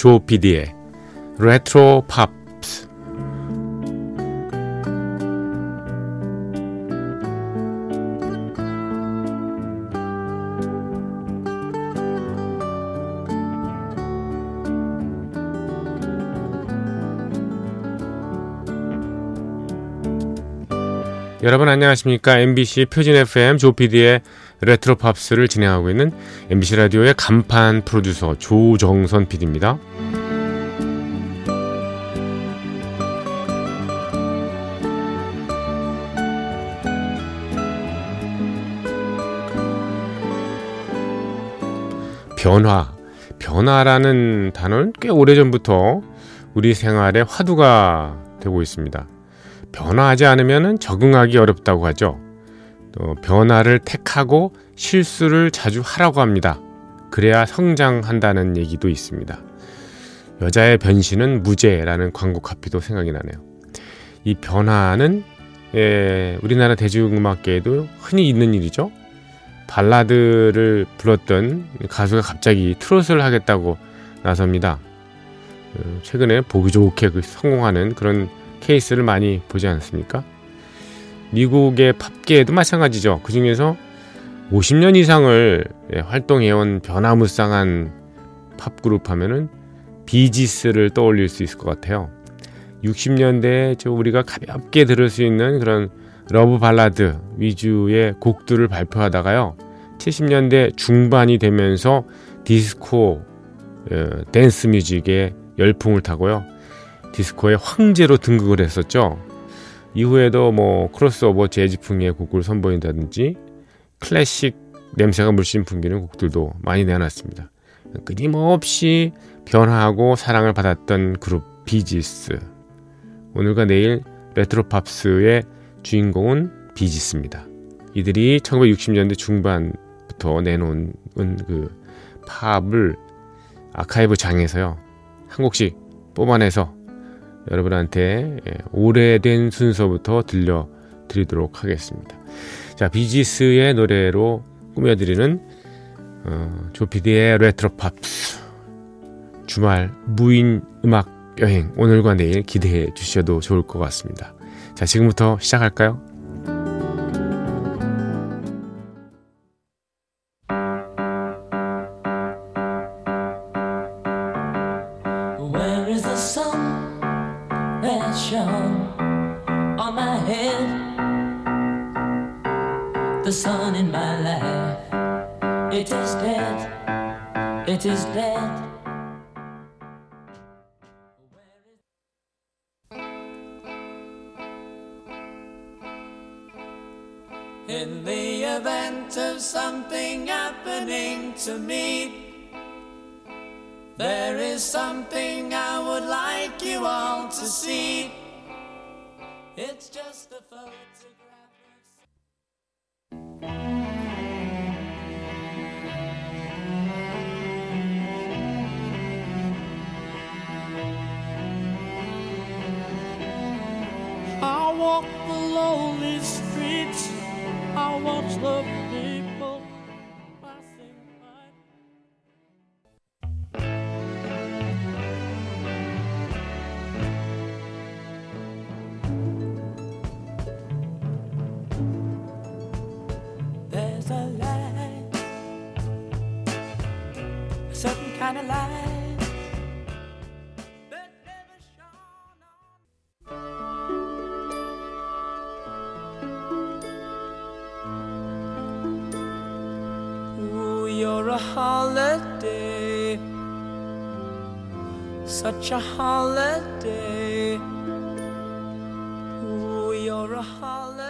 조피디의 레트로 팝스 여러분 안녕하십니까? MBC 표진 FM 조피디의 레트로 팝스를 진행하고 있는 MBC 라디오의 간판 프로듀서 조정선 PD입니다. 변화, 변화라는 단어는 꽤 오래전부터 우리 생활의 화두가 되고 있습니다. 변화하지 않으면 적응하기 어렵다고 하죠. 또 변화를 택하고 실수를 자주 하라고 합니다. 그래야 성장한다는 얘기도 있습니다. 여자의 변신은 무죄라는 광고 카피도 생각이 나네요. 이 변화는 예, 우리나라 대중음악계에도 흔히 있는 일이죠. 발라드를 불렀던 가수가 갑자기 트롯을 하겠다고 나섭니다. 어, 최근에 보기 좋게 그 성공하는 그런 케이스를 많이 보지 않습니까? 미국의 팝계에도 마찬가지죠. 그 중에서 50년 이상을 예, 활동해온 변화무쌍한 팝그룹 하면은 비지스를 떠올릴 수 있을 것 같아요. 60년대에 저 우리가 가볍게 들을 수 있는 그런 love 발라드 위주의 곡들을 발표하다가요. 70년대 중반이 되면서 디스코 어, 댄스 뮤직의 열풍을 타고요. 디스코의 황제로 등극을 했었죠. 이후에도 뭐 크로스오버 재즈풍의 곡을 선보인다든지 클래식 냄새가 물씬 풍기는 곡들도 많이 내놨습니다. 끊임없이 변화하고 사랑을 받았던 그룹 비지스. 오늘과 내일 레트로 팝스의 주인공은 비지스입니다. 이들이 1960년대 중반부터 내놓은 그 팝을 아카이브 장에서요. 한 곡씩 뽑아내서 여러분한테 예, 오래된 순서부터 들려드리도록 하겠습니다. 자, 비지스의 노래로 꾸며드리는 어, 조피디의 레트로 팝스 주말 무인 음악 여행 오늘과 내일 기대해 주셔도 좋을 것 같습니다. 자, 지금부터 시작할까요? rabbit is uh, dead. In the event of something happening to me, there is something I would like you all to see. It's just a photograph. Walk the lonely streets. I watch the people passing by. There's a light, a certain kind of light. Such a holiday. Ooh, you're a holiday.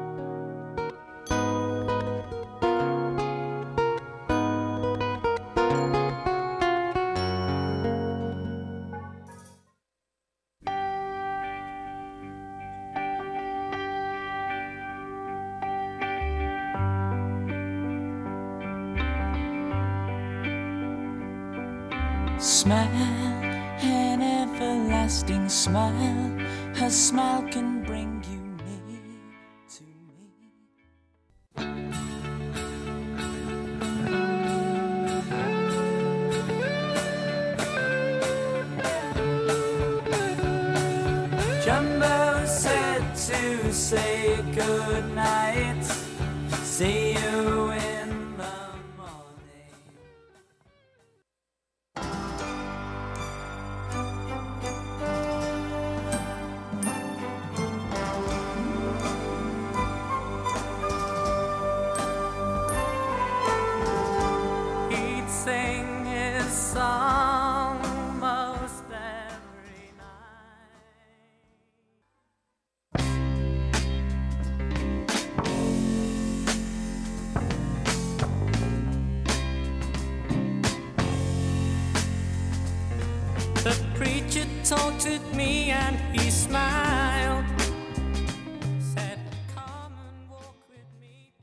Smile, an everlasting smile. Her smile can bring you near to me. Jumbo said to say good night. See you Preacher taunted me and he smiled. Said, Come and walk with me.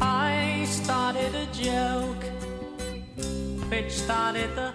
I started a joke which started the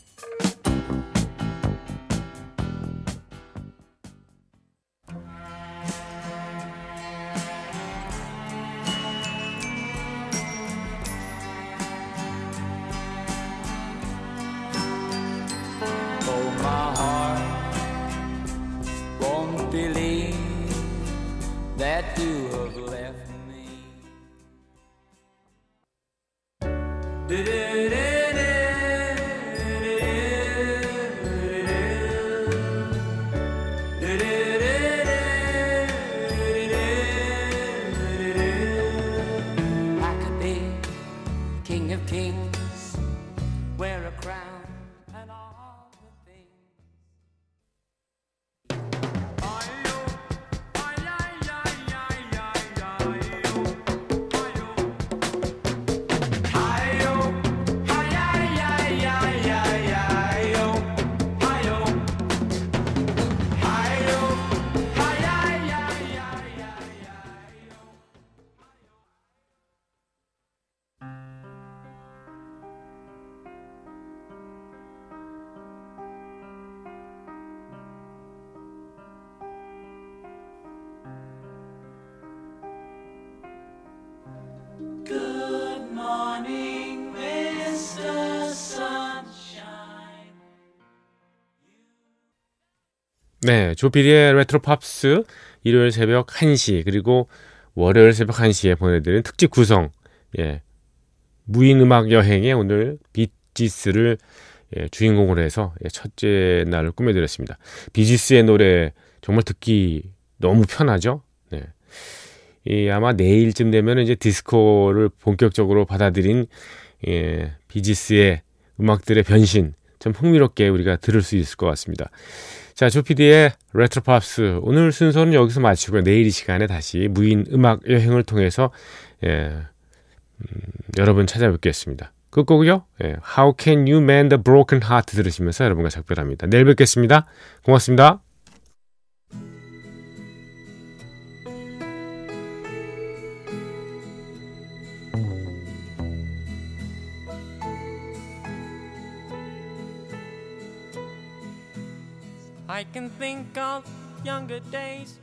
네, 조피디의 레트로 팝스 일요일 새벽 1시 그리고 월요일 새벽 1시에 보내드린 특집 구성 예, 무인 음악 여행에 오늘 비지스를 예, 주인공으로 해서 예, 첫째 날을 꾸며드렸습니다. 비지스의 노래 정말 듣기 너무 편하죠. 네. 이 아마 내일쯤 되면 이제 디스코를 본격적으로 받아들인 예, 비지스의 음악들의 변신 좀 흥미롭게 우리가 들을 수 있을 것 같습니다. 자, 조피디의 레트로팝스 오늘 순서는 여기서 마치고요. 내일 이 시간에 다시 무인 음악 여행을 통해서 예, 음, 여러분 찾아뵙겠습니다. 끝곡이요. 예, How Can You Mend the Broken Heart 들으시면서 여러분과 작별합니다. 내일 뵙겠습니다. 고맙습니다. Can think of younger days